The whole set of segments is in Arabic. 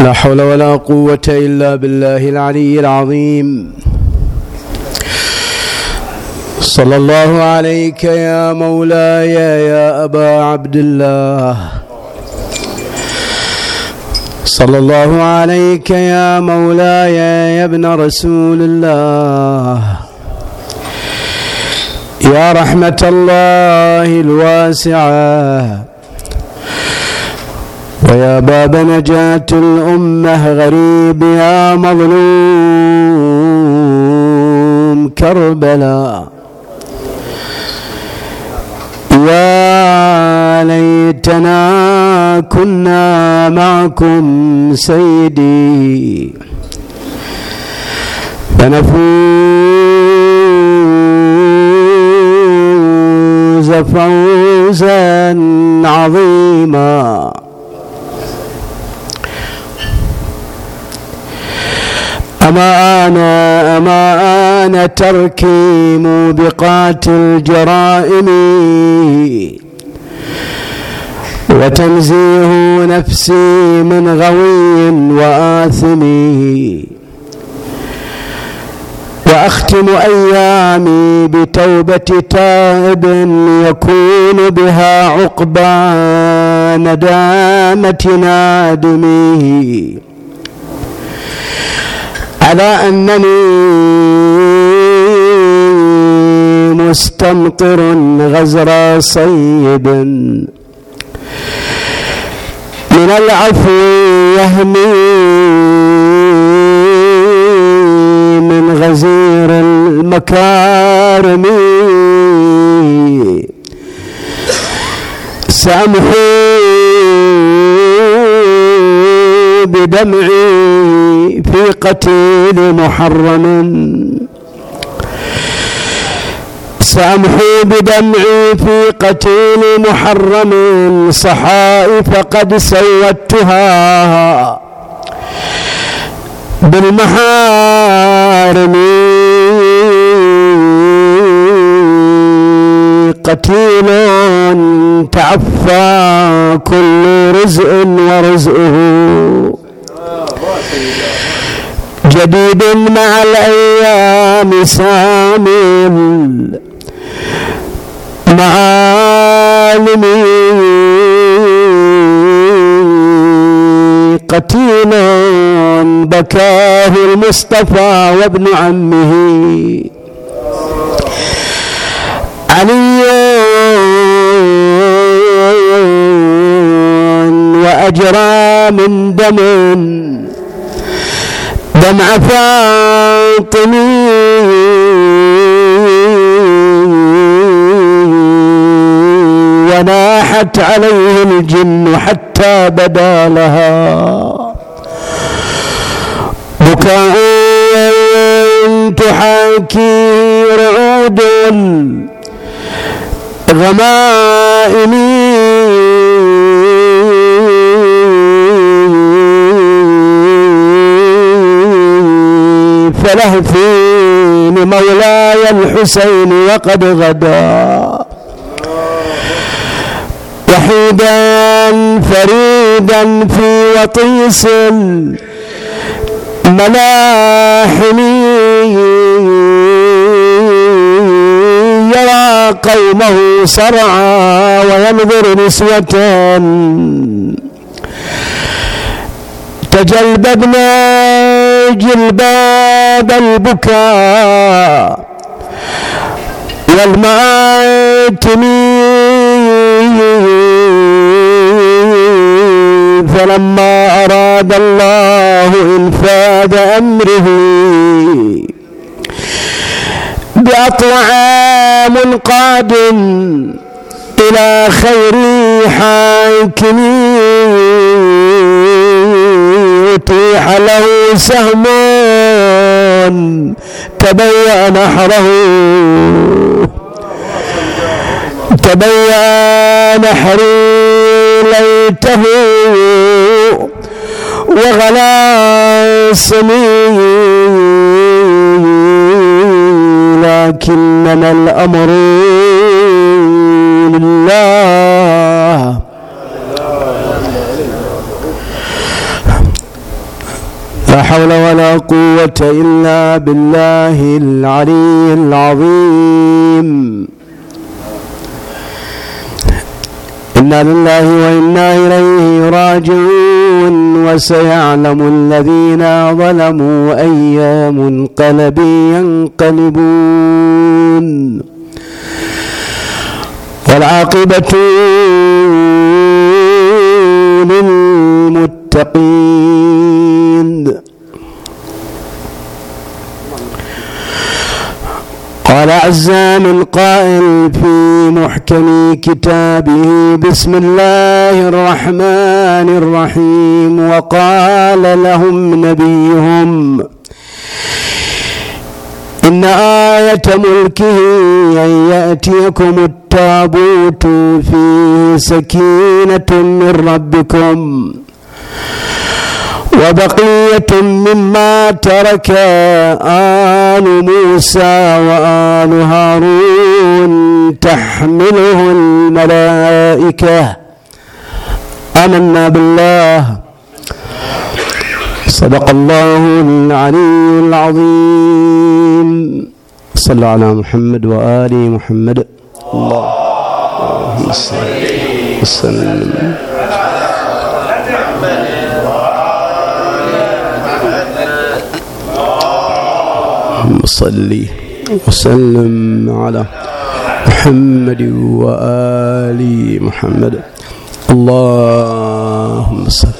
لا حول ولا قوة إلا بالله العلي العظيم. صلى الله عليك يا مولاي يا أبا عبد الله. صلى الله عليك يا مولاي يا ابن رسول الله. يا رحمة الله الواسعة. ويا باب نجاة الأمة غريب يا مظلوم كربلاء يا ليتنا كنا معكم سيدي. فنفوز فوزا عظيما. أما أنا أما أنا تركي موبقات الجرائم وتنزيه نفسي من غوي وآثم وأختم أيامي بتوبة تائب يكون بها عقبى ندامة نادمي. على أنني مستمطر غزر صيب من العفو يهمي من غزير المكارم. سامحوا بدمعي في قتيل محرم. سامحوا بدمعي في قتيل محرم. صحائف قد سودتها بالمحارم. قتيل تعفى كل رزء ورزقه جديد مع الأيام سامل معالمي قتيل بكاه المصطفى وابن عمه. علي وأجرى من دم دمع فاطمي. وناحت عليه الجن حتى بدا لها. بكاء تحاكي رعود الغمائم. فلهفي لمولاي الحسين وقد غدا. وحيدا فريدا في وطيس الملاحم يرى قومه صرعى وينظر نسوة. تجلببنا جلباب البكاء والمآتم فلما أراد الله إنفاذ أمره بأطوع منقاد إلى خير حاكم يطيح له سهم تبين نحره. تبين نحري ليته وغلا سمي. لكنما الأمر لله. لا حول ولا قوة إلا بالله العلي العظيم. إنا لله وإنا إليه راجعون وسيعلم الذين ظلموا أي منقلب ينقلبون. والعاقبة للمتقين. قال عز من قائل في محكم كتابه بسم الله الرحمن الرحيم. وقال لهم نبيهم إن آية ملكه أن يأتيكم التابوت فيه سكينة من ربكم. وبقية مما ترك آل موسى وآل هارون تحمله الملائكة. آمنا بالله. صدق الله العلي العظيم. صلى على محمد وآل محمد. اللهم صل وسلم. اللهم صل وسلم على محمد وآل محمد. اللهم صل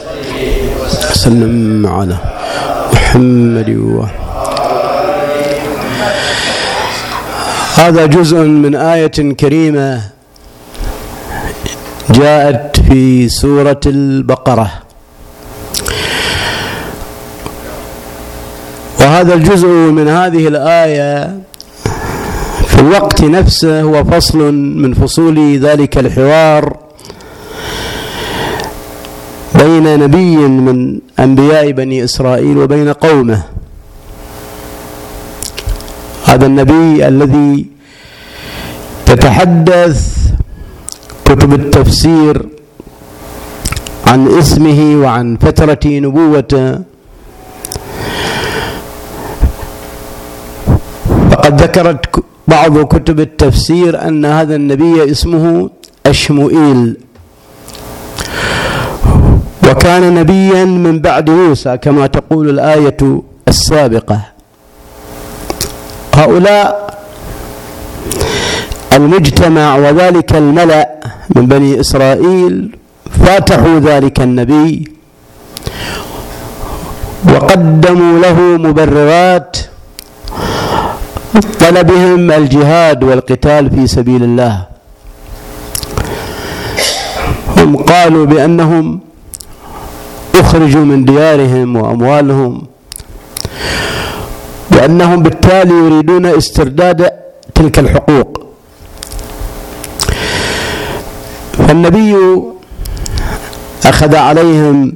وسلم على محمد و هذا جزء من آية كريمة جاءت في سورة البقرة. وهذا الجزء من هذه الآية في الوقت نفسه هو فصل من فصول ذلك الحوار بين نبي من أنبياء بني إسرائيل وبين قومه. هذا النبي الذي تتحدث كتب التفسير عن اسمه وعن فترة نبوته وقد ذكرت بعض كتب التفسير أن هذا النبي اسمه أشمؤيل وكان نبيا من بعد موسى كما تقول الآية السابقة. هؤلاء المجتمع وذلك الملأ من بني إسرائيل فاتحوا ذلك النبي وقدموا له مبررات طلبهم الجهاد والقتال في سبيل الله. هم قالوا بأنهم أخرجوا من ديارهم وأموالهم وأنهم بالتالي يريدون استرداد تلك الحقوق. فالنبي أخذ عليهم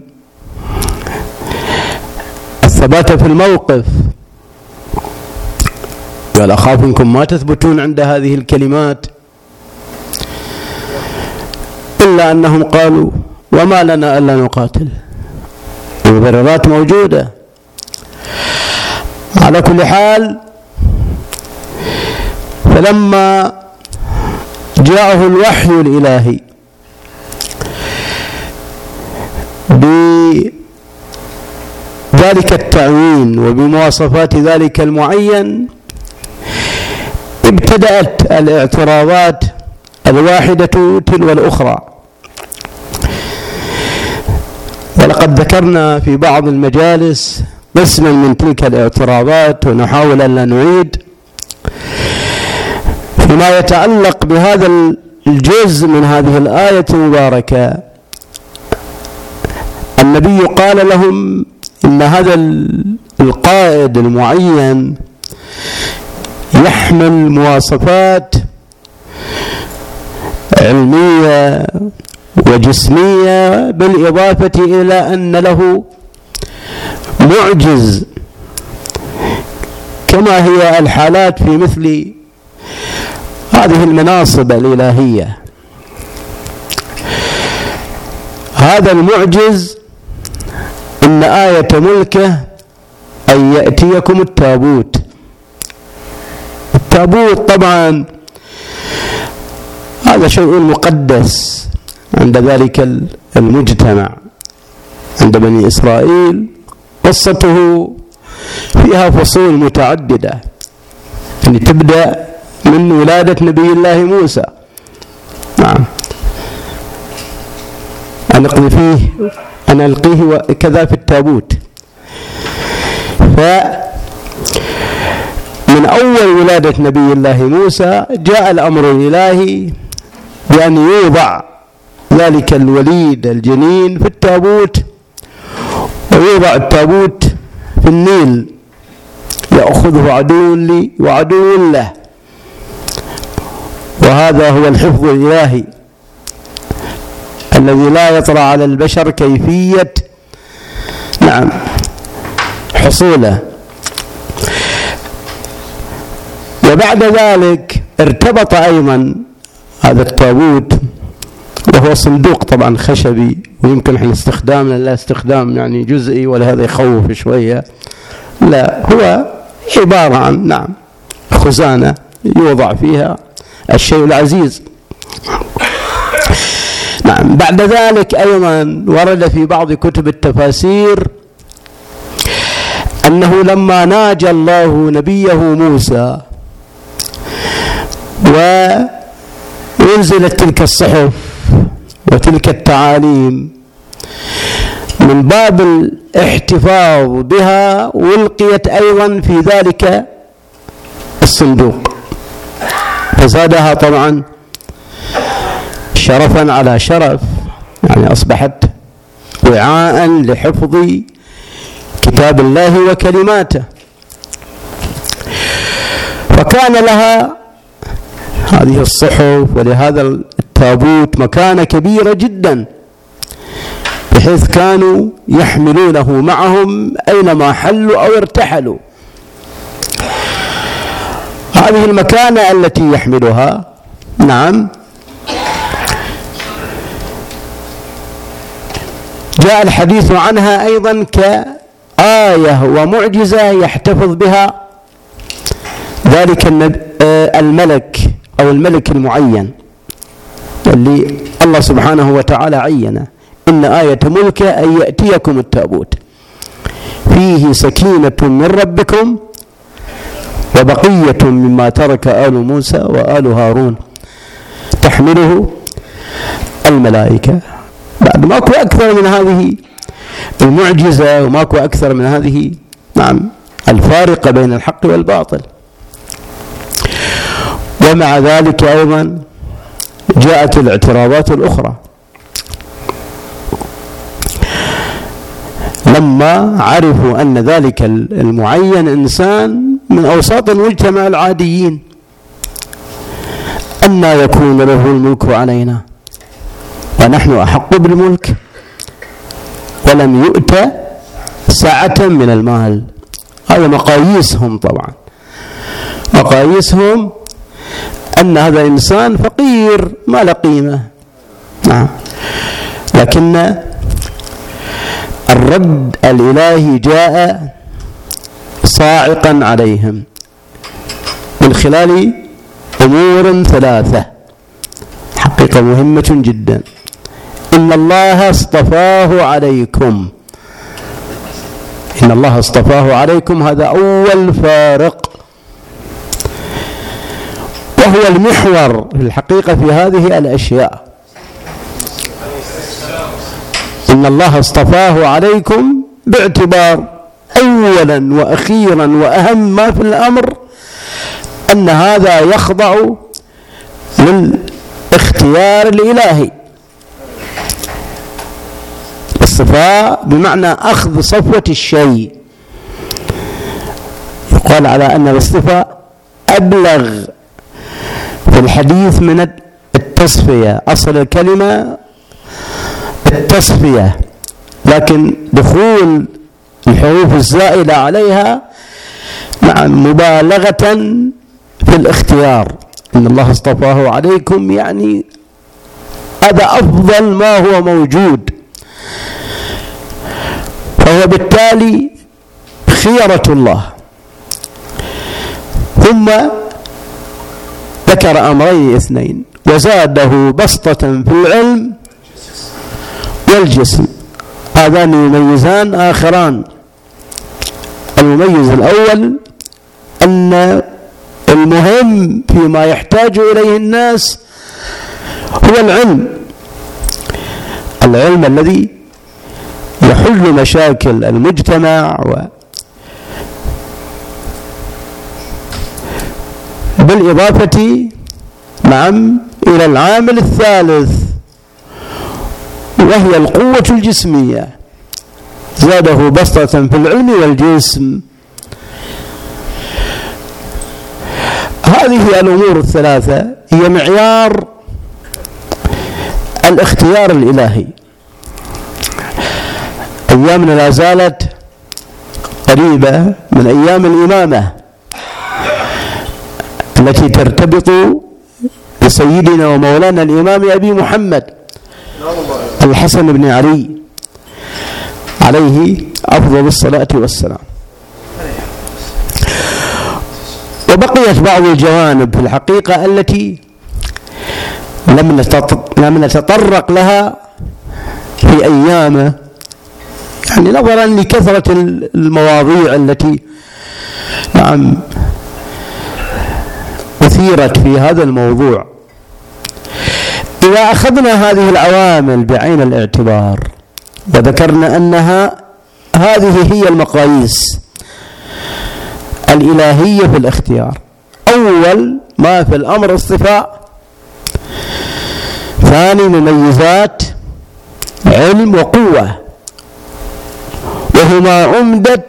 الثبات في الموقف قال أخاف أنكم ما تثبتون عند هذه الكلمات إلا أنهم قالوا وما لنا ألا نقاتل. المبررات موجودة. على كل حال فلما جاءه الوحي الإلهي بذلك التعيين وبمواصفات ذلك المعين ابتدأت الاعتراضات الواحدة تلو الأخرى. ولقد ذكرنا في بعض المجالس قسما من تلك الاعتراضات ونحاول أن لا نعيد. فيما يتعلق بهذا الجزء من هذه الآية المباركة النبي قال لهم إن هذا القائد المعين يحمل مواصفات علمية وجسمية بالإضافة إلى أن له معجز. كما هي الحالات في مثل هذه المناصب الإلهية. هذا المعجز إن آية ملكه أن يأتيكم التابوت. التابوت طبعا. هذا شيء مقدس عند ذلك المجتمع عند بني إسرائيل. قصته فيها فصول متعددة. يعني تبدأ من ولادة نبي الله موسى. نعم. أن أقضي فيه أن ألقيه كذا في التابوت. ف من أول ولادة نبي الله موسى جاء الأمر الإلهي بأن يوضع ذلك الوليد الجنين في التابوت ويوضع التابوت في النيل يأخذه عدو لي وعدو له. وهذا هو الحفظ الإلهي الذي لا يطرأ على البشر كيفية نعم حصوله. وبعد ذلك ارتبط أيضا هذا التابوت وهو صندوق طبعا خشبي ويمكن إحنا استخدامنا لا استخدام يعني جزئي ولهذا يخوف شوية. لا هو عبارة عن نعم خزانة يوضع فيها الشيء العزيز. نعم بعد ذلك أيضا ورد في بعض كتب التفاسير أنه لما ناجى الله نبيه موسى وأنزلت تلك الصحف وتلك التعاليم من باب الاحتفاظ بها ولقيت أيضا في ذلك الصندوق. فزادها طبعا شرفا على شرف يعني أصبحت وعاء لحفظ كتاب الله وكلماته. فكان لها هذه الصحف ولهذا التابوت مكانة كبيرة جدا بحيث كانوا يحملونه معهم أينما حلوا أو ارتحلوا. هذه المكانة التي يحملها نعم. جاء الحديث عنها أيضا كآية ومعجزة يحتفظ بها. ذلك آه، الملك. أو الملك المعين اللي الله سبحانه وتعالى عينه. إن آية ملكه أن يأتيكم التابوت. فيه سكينة من ربكم وبقية مما ترك آل موسى وآل هارون. تحمله الملائكة. بعد ماكو أكثر من هذه المعجزة وماكو أكثر من هذه نعم الفارقة بين الحق والباطل. ومع ذلك أيضا جاءت الاعتراضات الأخرى. لما عرفوا أن ذلك المعين إنسان من أوساط المجتمع العاديين أن يكون له الملك علينا. ونحن أحق بالملك. ولم يؤت سعة من المال. هذا مقاييسهم طبعا. مقاييسهم أن هذا الإنسان فقير ما له قيمة. نعم. لكن الرد الإلهي جاء صاعقا عليهم من خلال أمور ثلاثة. حقيقة مهمة جدا. إن الله اصطفاه عليكم. إن الله اصطفاه عليكم هذا أول فارق. وهو المحور في الحقيقة في هذه الأشياء. إن الله اصطفاه عليكم باعتبار أولا وأخيرا وأهم ما في الأمر أن هذا يخضع للاختيار الإلهي. الصفاء بمعنى أخذ صفوة الشيء. يقال على أن الاصطفاء أبلغ في الحديث من التصفية. أصل الكلمة التصفية. لكن دخول الحروف الزائدة عليها مع مبالغة في الاختيار. إن الله اصطفاه عليكم يعني هذا أفضل ما هو موجود. فهو بالتالي خيرة الله. ثم ذكر أمرين اثنين. وزاده بسطة في العلم والجسم. هذان يميزان آخران. المميز الأول أن المهم فيما يحتاج إليه الناس هو العلم. العلم الذي يحل مشاكل المجتمع بالإضافة نعم إلى العامل الثالث وهي القوة الجسمية. زاده بسطة في العلم والجسم. هذه الأمور الثلاثة هي معيار الاختيار الإلهي. أيامنا لا زالت قريبة من أيام الإمامة. التي ترتبط بسيدنا ومولانا الإمام أبي محمد الحسن بن علي عليه أفضل الصلاة والسلام. وبقيت بعض الجوانب في الحقيقة التي لم لم نتطرق لها في أيامه يعني نظرا لكثرة المواضيع التي نعم أثيرت في هذا الموضوع. إذا أخذنا هذه العوامل بعين الاعتبار وذكرنا أنها هذه هي المقاييس الإلهية في الاختيار. أول ما في الأمر اصطفاء ثاني مميزات علم وقوة. وهما عمدة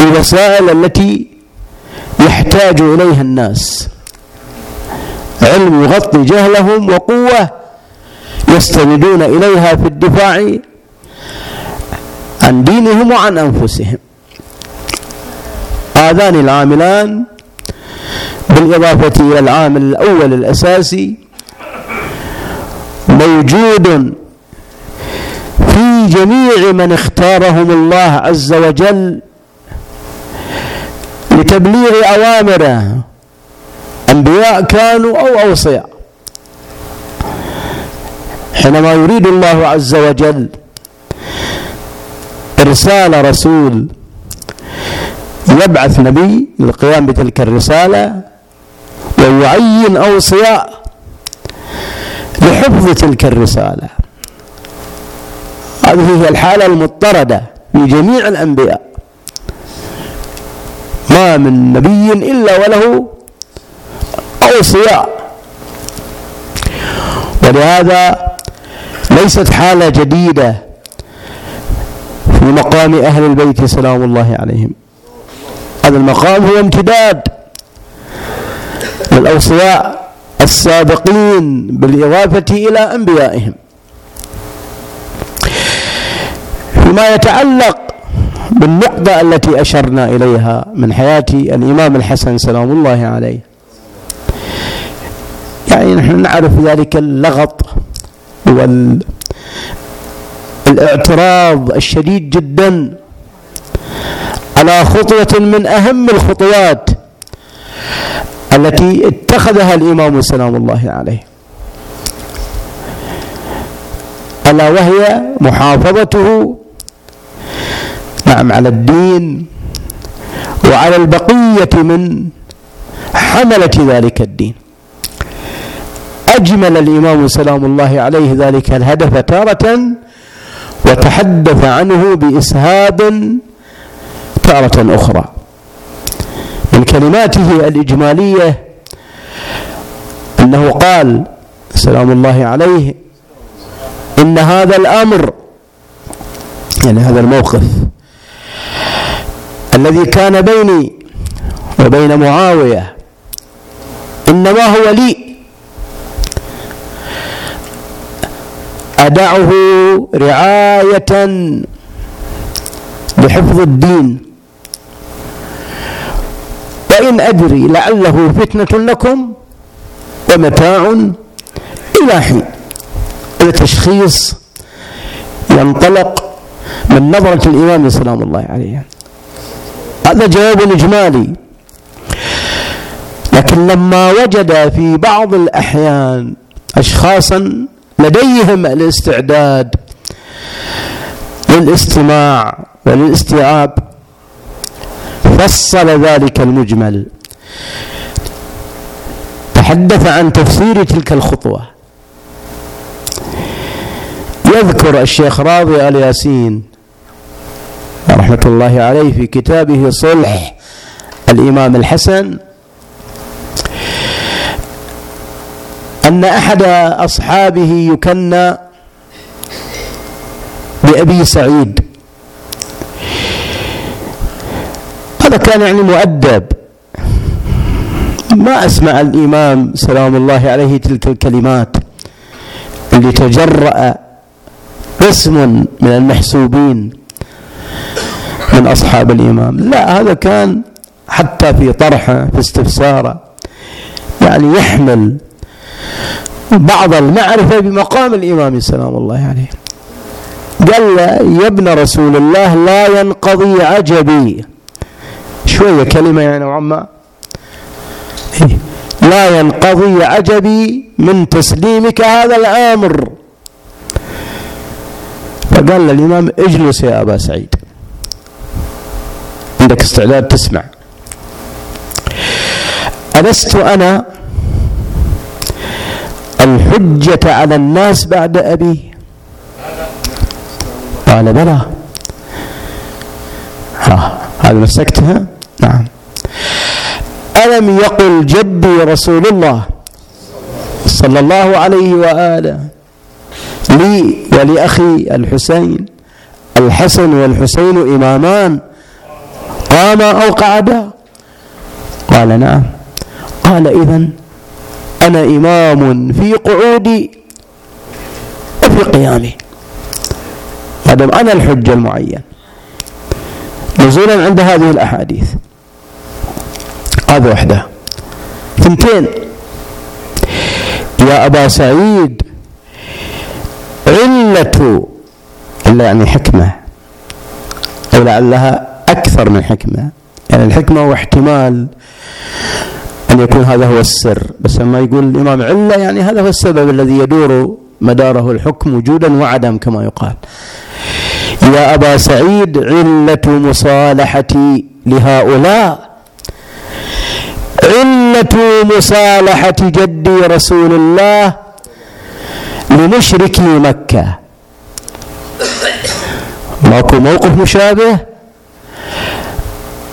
الوسائل التي يحتاج إليها الناس. علم يغطي جهلهم وقوة يستندون إليها في الدفاع عن دينهم وعن أنفسهم. هذان العاملان بالإضافة إلى العامل الأول الأساسي موجود في جميع من اختارهم الله عز وجل لتبليغ أوامره. أنبياء كانوا أو أوصياء. حينما يريد الله عز وجل إرسال رسول يبعث نبي للقيام بتلك الرسالة ويعين أوصياء لحفظ تلك الرسالة. هذه هي الحالة المضطردة في جميع الأنبياء. ما من نبي إلا وله أوصياء. ولهذا ليست حالة جديدة في مقام أهل البيت سلام الله عليهم. هذا المقام هو امتداد للأوصياء السابقين بالإضافة إلى أنبيائهم. فيما يتعلق بالنقطة التي أشرنا إليها من حياة الإمام الحسن سلام الله عليه. يعني نحن نعرف ذلك اللغط والإعتراض الشديد جدا على خطوة من أهم الخطوات التي اتخذها الإمام سلام الله عليه. ألا وهي محافظته نعم على الدين وعلى البقية من حملة ذلك الدين. أجمل الإمام سلام الله عليه ذلك الهدف تارة وتحدث عنه بإسهاب تارة أخرى. من كلماته الإجمالية أنه قال سلام الله عليه إن هذا الأمر يعني هذا الموقف الذي كان بيني وبين معاوية إنما هو لي. أدعه رعاية لحفظ الدين. وإن أدري لعله فتنة لكم ومتاع إلى حين. التشخيص ينطلق من نظرة الإمام سلام الله عليه. هذا جواب إجمالي. لكن لما وجد في بعض الأحيان أشخاصا لديهم الاستعداد للاستماع وللاستيعاب فصل ذلك المجمل. تحدث عن تفسير تلك الخطوة. يذكر الشيخ راضي الياسين رحمة الله عليه في كتابه صلح الإمام الحسن. أن أحد أصحابه يكنى بأبي سعيد. هذا كان يعني مؤدب. ما أسمع الإمام سلام الله عليه تلك الكلمات. اللي تجرأ قسم من المحسوبين. من أصحاب الإمام لا هذا كان حتى في طرحه في استفساره. يعني يحمل بعض المعرفة بمقام الإمام سلام الله عليه. قال يا ابن رسول الله لا ينقضي عجبي. شوية كلمة يعني نوعا ما إيه. لا ينقضي عجبي من تسليمك هذا الأمر. فقال للامام اجلس يا أبا سعيد. عندك استعداد تسمع. ألست أنا الحجة على الناس بعد أبي؟ قال بلى. ها هذا مسكتها نعم. ألم يقل جدي رسول الله صلى الله عليه وآله لي ولأخي الحسين الحسن والحسين إمامان؟ قاما أو قعدا قال نعم. قال إذا أنا إمام في قعودي وفي قيامي هذا أنا الحجة المعين. نزولا عند هذه الأحاديث. هذا وحده. ثنتين. يا أبا سعيد علة إلا يعني حكمة. أو لعلها أكثر من حكمة. يعني الحكمة واحتمال أن يكون هذا هو السر. بس لما يقول الإمام علة يعني هذا هو السبب الذي يدور مداره الحكم وجودا وعدم كما يقال. يا أبا سعيد علة مصالحتي لهؤلاء. علة مصالحة جدي رسول الله لمشركي مكة. ماكو موقف مشابه؟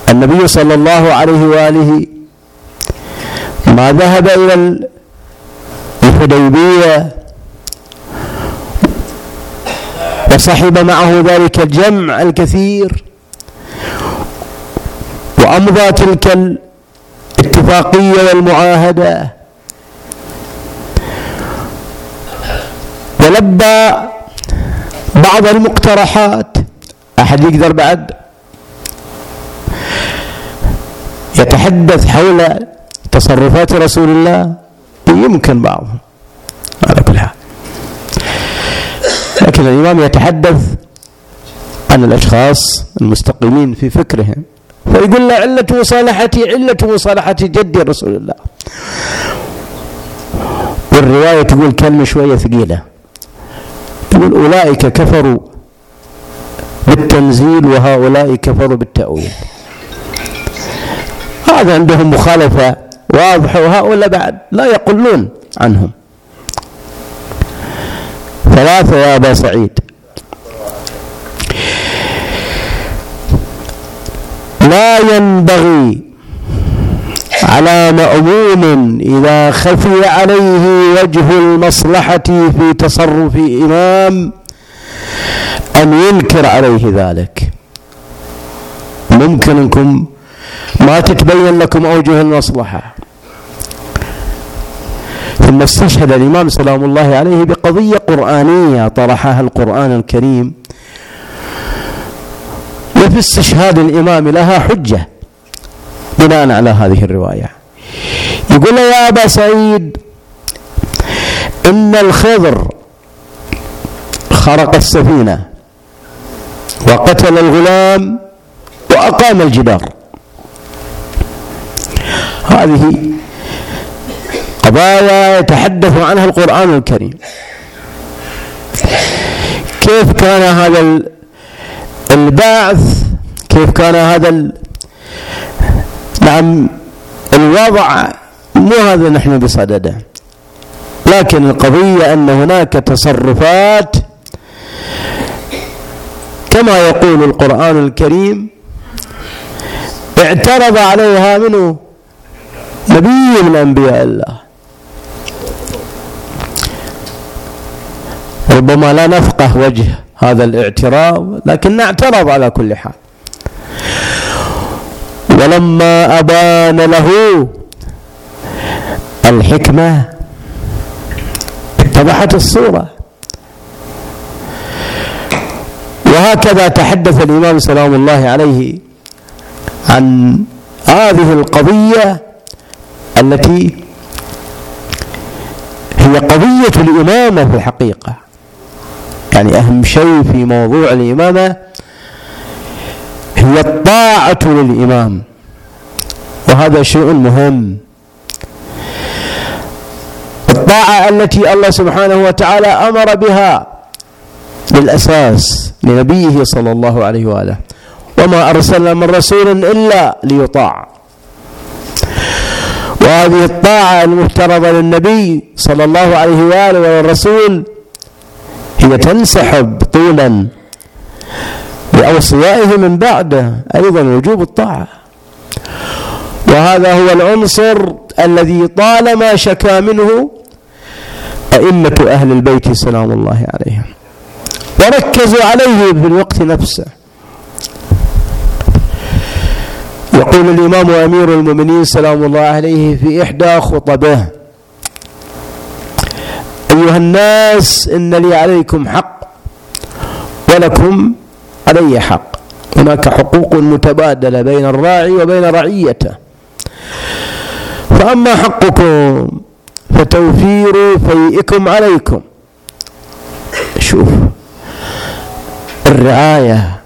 النبي صلى الله عليه وآله ما ذهب إلى الحديبية وصحب معه ذلك الجمع الكثير. وأمضى تلك الاتفاقية والمعاهدة. ولبى بعض المقترحات. أحد يقدر بعد؟ يتحدث حول تصرفات رسول الله؟ يمكن بعضهم. على كل حال. لكن الإمام يتحدث عن الأشخاص المستقيمين في فكرهم فيقول له علة مصالحتي علة مصالحة جدي رسول الله. والرواية تقول كلمة شوية ثقيلة. تقول أولئك كفروا بالتنزيل وهؤلاء كفروا بالتأويل. هذا عندهم مخالفة. واضحة وهؤلاء بعد. لا يقلون عنهم. ثلاثة يا أبا سعيد. لا ينبغي على مأموم إذا خفي عليه وجه المصلحة في تصرف إمام أن ينكر عليه ذلك. ممكن أنكم ما تتبين لكم أوجه المصلحة. ثم استشهد الإمام سلام الله عليه بقضية قرآنية طرحها القرآن الكريم. وفي استشهاد الإمام لها حجة بناء على هذه الرواية. يقول يا أبا سعيد إن الخضر خرق السفينة وقتل الغلام وأقام الجدار. هذه قضايا يتحدث عنها القرآن الكريم. كيف كان هذا البعث؟ كيف كان هذا نعم الوضع؟ مو هذا نحن بصدده. لكن القضية أن هناك تصرفات كما يقول القرآن الكريم اعترض عليها منه نبي من أنبياء الله. ربما لا نفقه وجه هذا الاعتراض لكن نعترض على كل حال. ولما أبان له الحكمة اتضحت الصورة. وهكذا تحدث الإمام سلام الله عليه عن هذه القضية التي هي قضية الإمامة في الحقيقة. يعني أهم شيء في موضوع الإمامة هي الطاعة للإمام. وهذا شيء مهم. الطاعة التي الله سبحانه وتعالى أمر بها بالأساس لنبيه صلى الله عليه وآله. وما أرسلنا من رسول إلا ليطاع. وهذه الطاعة المفترضة للنبي صلى الله عليه وآله والرسول هي تنسحب طولا لأوصيائه من بعده أيضا وجوب الطاعة. وهذا هو العنصر الذي طالما شكا منه أئمة أهل البيت سلام الله عليهم. وركزوا عليه في الوقت نفسه. يقول الإمام أمير المؤمنين سلام الله عليه في إحدى خطبه. أيها الناس إن لي عليكم حق ولكم علي حق. هناك حقوق متبادلة بين الراعي وبين رعيته. فأما حقكم فتوفير فيئكم عليكم. شوف الرعاية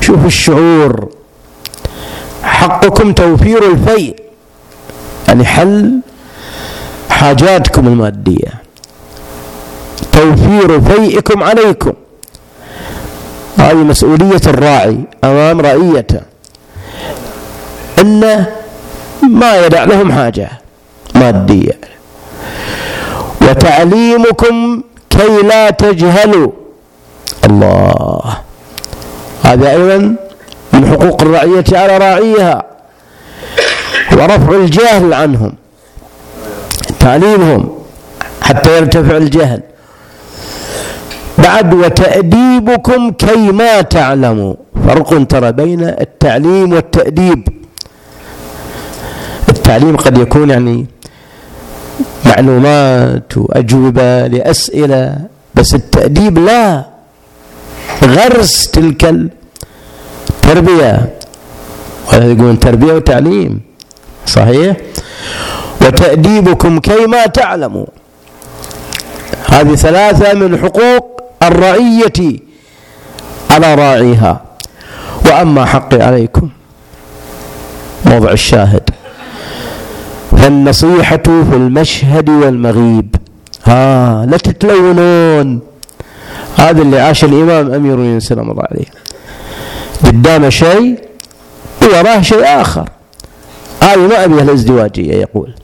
شوف الشعور. حقكم توفير الفيء. يعني حل حاجاتكم المادية. توفير فيئكم عليكم. هذه مسؤولية الراعي أمام رعيته. إنه ما يدع لهم حاجة مادية. وتعليمكم كي لا تجهلوا. الله. هذا أيضا من حقوق الرعية على راعيها ورفع الجهل عنهم تعليمهم حتى يرتفع الجهل. بعد وتأديبكم كي ما تعلموا. فرق ترى بين التعليم والتأديب. التعليم قد يكون يعني معلومات وأجوبة لأسئلة بس التأديب لا غرس تلك التربية ولا يقولون تربية وتعليم. صحيح؟ وتأديبكم كيما تعلموا. هذه ثلاثة من حقوق الرعية على راعيها. وأما حقي عليكم. موضع الشاهد. فالنصيحة في المشهد والمغيب. ها لا تتلونون. هذا اللي عاش الإمام أمير سلام الله عليه قدامه شيء ووراه شيء آخر. هذه ما أبيها الازدواجية يقول.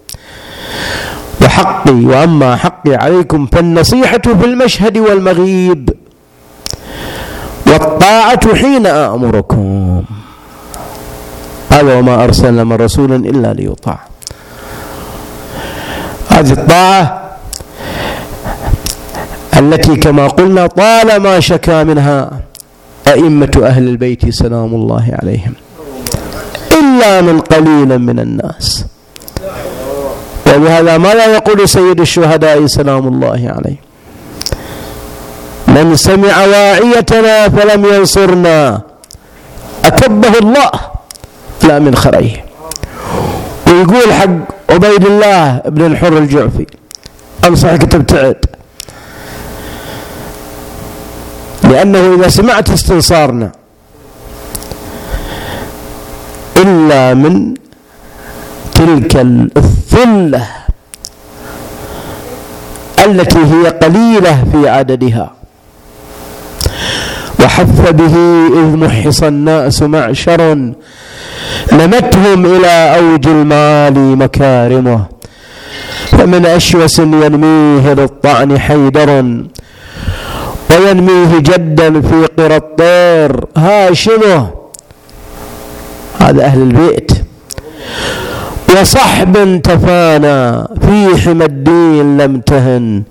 وحقي وأما حقي عليكم فالنصيحة في المشهد والمغيب. والطاعة حين آمركم هذا وما أرسلنا من رسول إلا ليطاع. هذه الطاعة التي كما قلنا طالما شكا منها. أئمة أهل البيت سلام الله عليهم. إلا من قليل من الناس. ولهذا ماذا يقول سيد الشهداء سلام الله عليه من سمع واعيتنا فلم ينصرنا. أكبه الله لا من خريه. ويقول حق عبيد الله بن الحر الجعفي أنصحك تبتعد. لأنه إذا سمعت استنصارنا إلا من تلك الثلة التي هي قليلة في عددها. وحف به إذ محص الناس معشر نمتهم إلى أوج المال مكارمه فمن أشوس ينميه للطعن حيدر. وينميه جدا في قرى الطير. هاشمه هذا أهل البيت. وصحب تفانى في حمى الدين لم تهن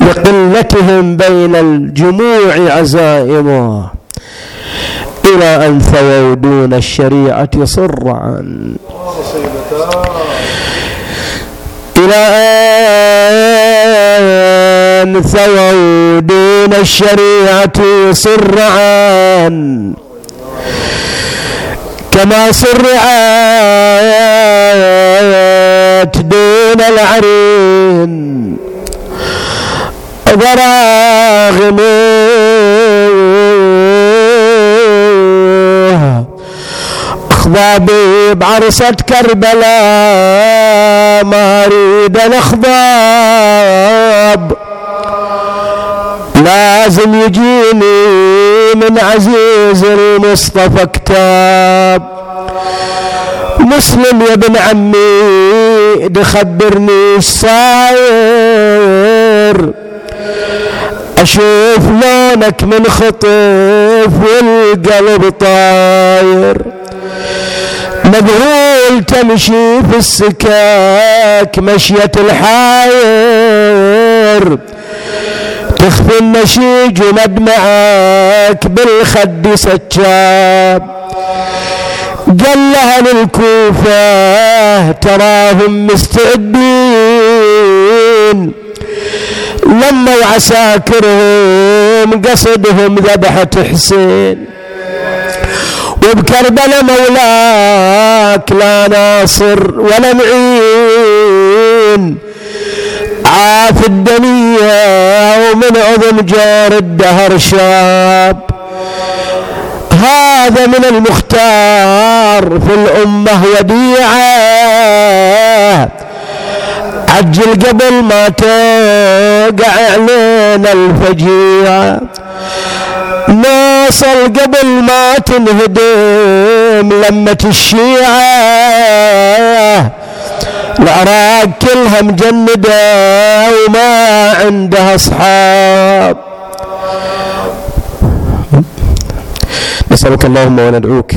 لقلتهم بين الجموع عزائمه. إلى أن ثووا دون الشريعة صرعا. إلى أن ثووا دون الشريعة صرعا كما صرعت دون العرين. ضراغم اخضابي بعرصة كربلاء ما أريد الاخضاب لازم يجيني من عزيز المصطفى كتاب. مسلم يا ابن عمي دخبرني صاير. أشوف لونك من خطيف والقلب طاير. مذهول تمشي في السكاك مشية الحاير. تخفي النشيج ومدمعك بالخد سجاب قال لها للكوفة تراهم مستعدين. لما عساكرهم قصدهم ذبحة حسين. وبكربلاء مولاك لا ناصر ولا معين. عاف الدنيا ومن عظم جار الدهر شاب. هذا من المختار في الأمة وديعة. عجل قبل ما تقع علينا الفجيعة نوصل قبل ما تنهدم لمة الشيعة. العراق كلها مجندة وما عندها أصحاب. نسألك اللهم وندعوك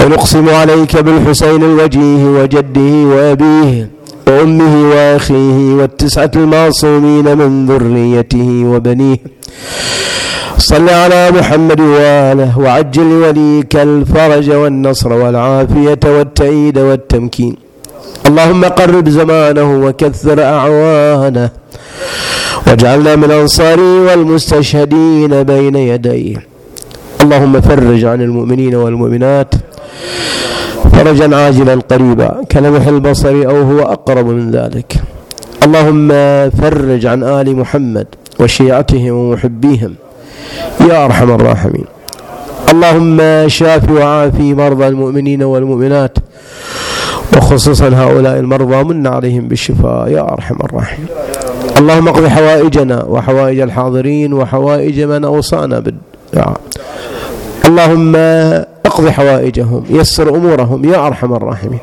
ونقسم عليك بالحسين الوجيه وجده وأبيه وأمه وأخيه والتسعة المعصومين من ذريته وبنيه. صل على محمد وآله وعجل وليك الفرج والنصر والعافية والتأييد والتمكين. اللهم قرب زمانه وكثر أعوانه واجعلنا من أنصاره والمستشهدين بين يديه اللهم فرج عن المؤمنين والمؤمنات. فرجا عاجلا قريبا كلمح البصر أو هو أقرب من ذلك. اللهم فرج عن آل محمد وشيعتهم ومحبيهم. يا أرحم الراحمين. اللهم شاف وعافي مرضى المؤمنين والمؤمنات. وخصوصا هؤلاء المرضى من عليهم بالشفاء. يا أرحم الراحمين. اللهم اقض حوائجنا وحوائج الحاضرين وحوائج من أوصانا بالدعاء اللهم اقض حوائجهم يسر أمورهم. يا أرحم الراحمين.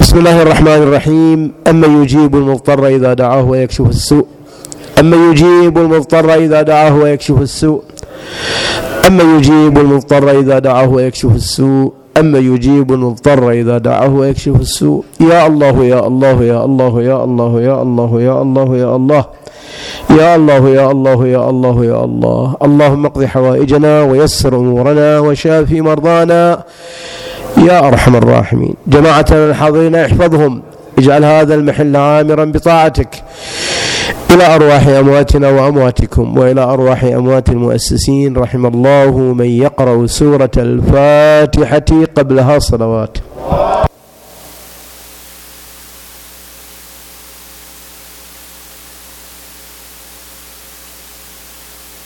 بسم الله الرحمن الرحيم. أما يجيب المضطر إذا دعاه ويكشف السوء. أما يجيب المضطر إذا دعاه ويكشف السوء. أما يجيب المضطر إذا دعاه ويكشف السوء. أما يجيب المضطر إذا دعاه ويكشف السوء. يا الله يا الله يا الله يا الله يا الله يا الله يا الله. يا الله يا الله يا الله يا الله. اللهم اقض حوائجنا ويسر أمورنا وشافي مرضانا. يا أرحم الراحمين. جماعتنا الحاضرين احفظهم. اجعل هذا المحل عامرا بطاعتك. إلى أرواح أمواتنا وأمواتكم وإلى أرواح أموات المؤسسين رحم الله من يقرأ سورة الفاتحة قبلها صلوات.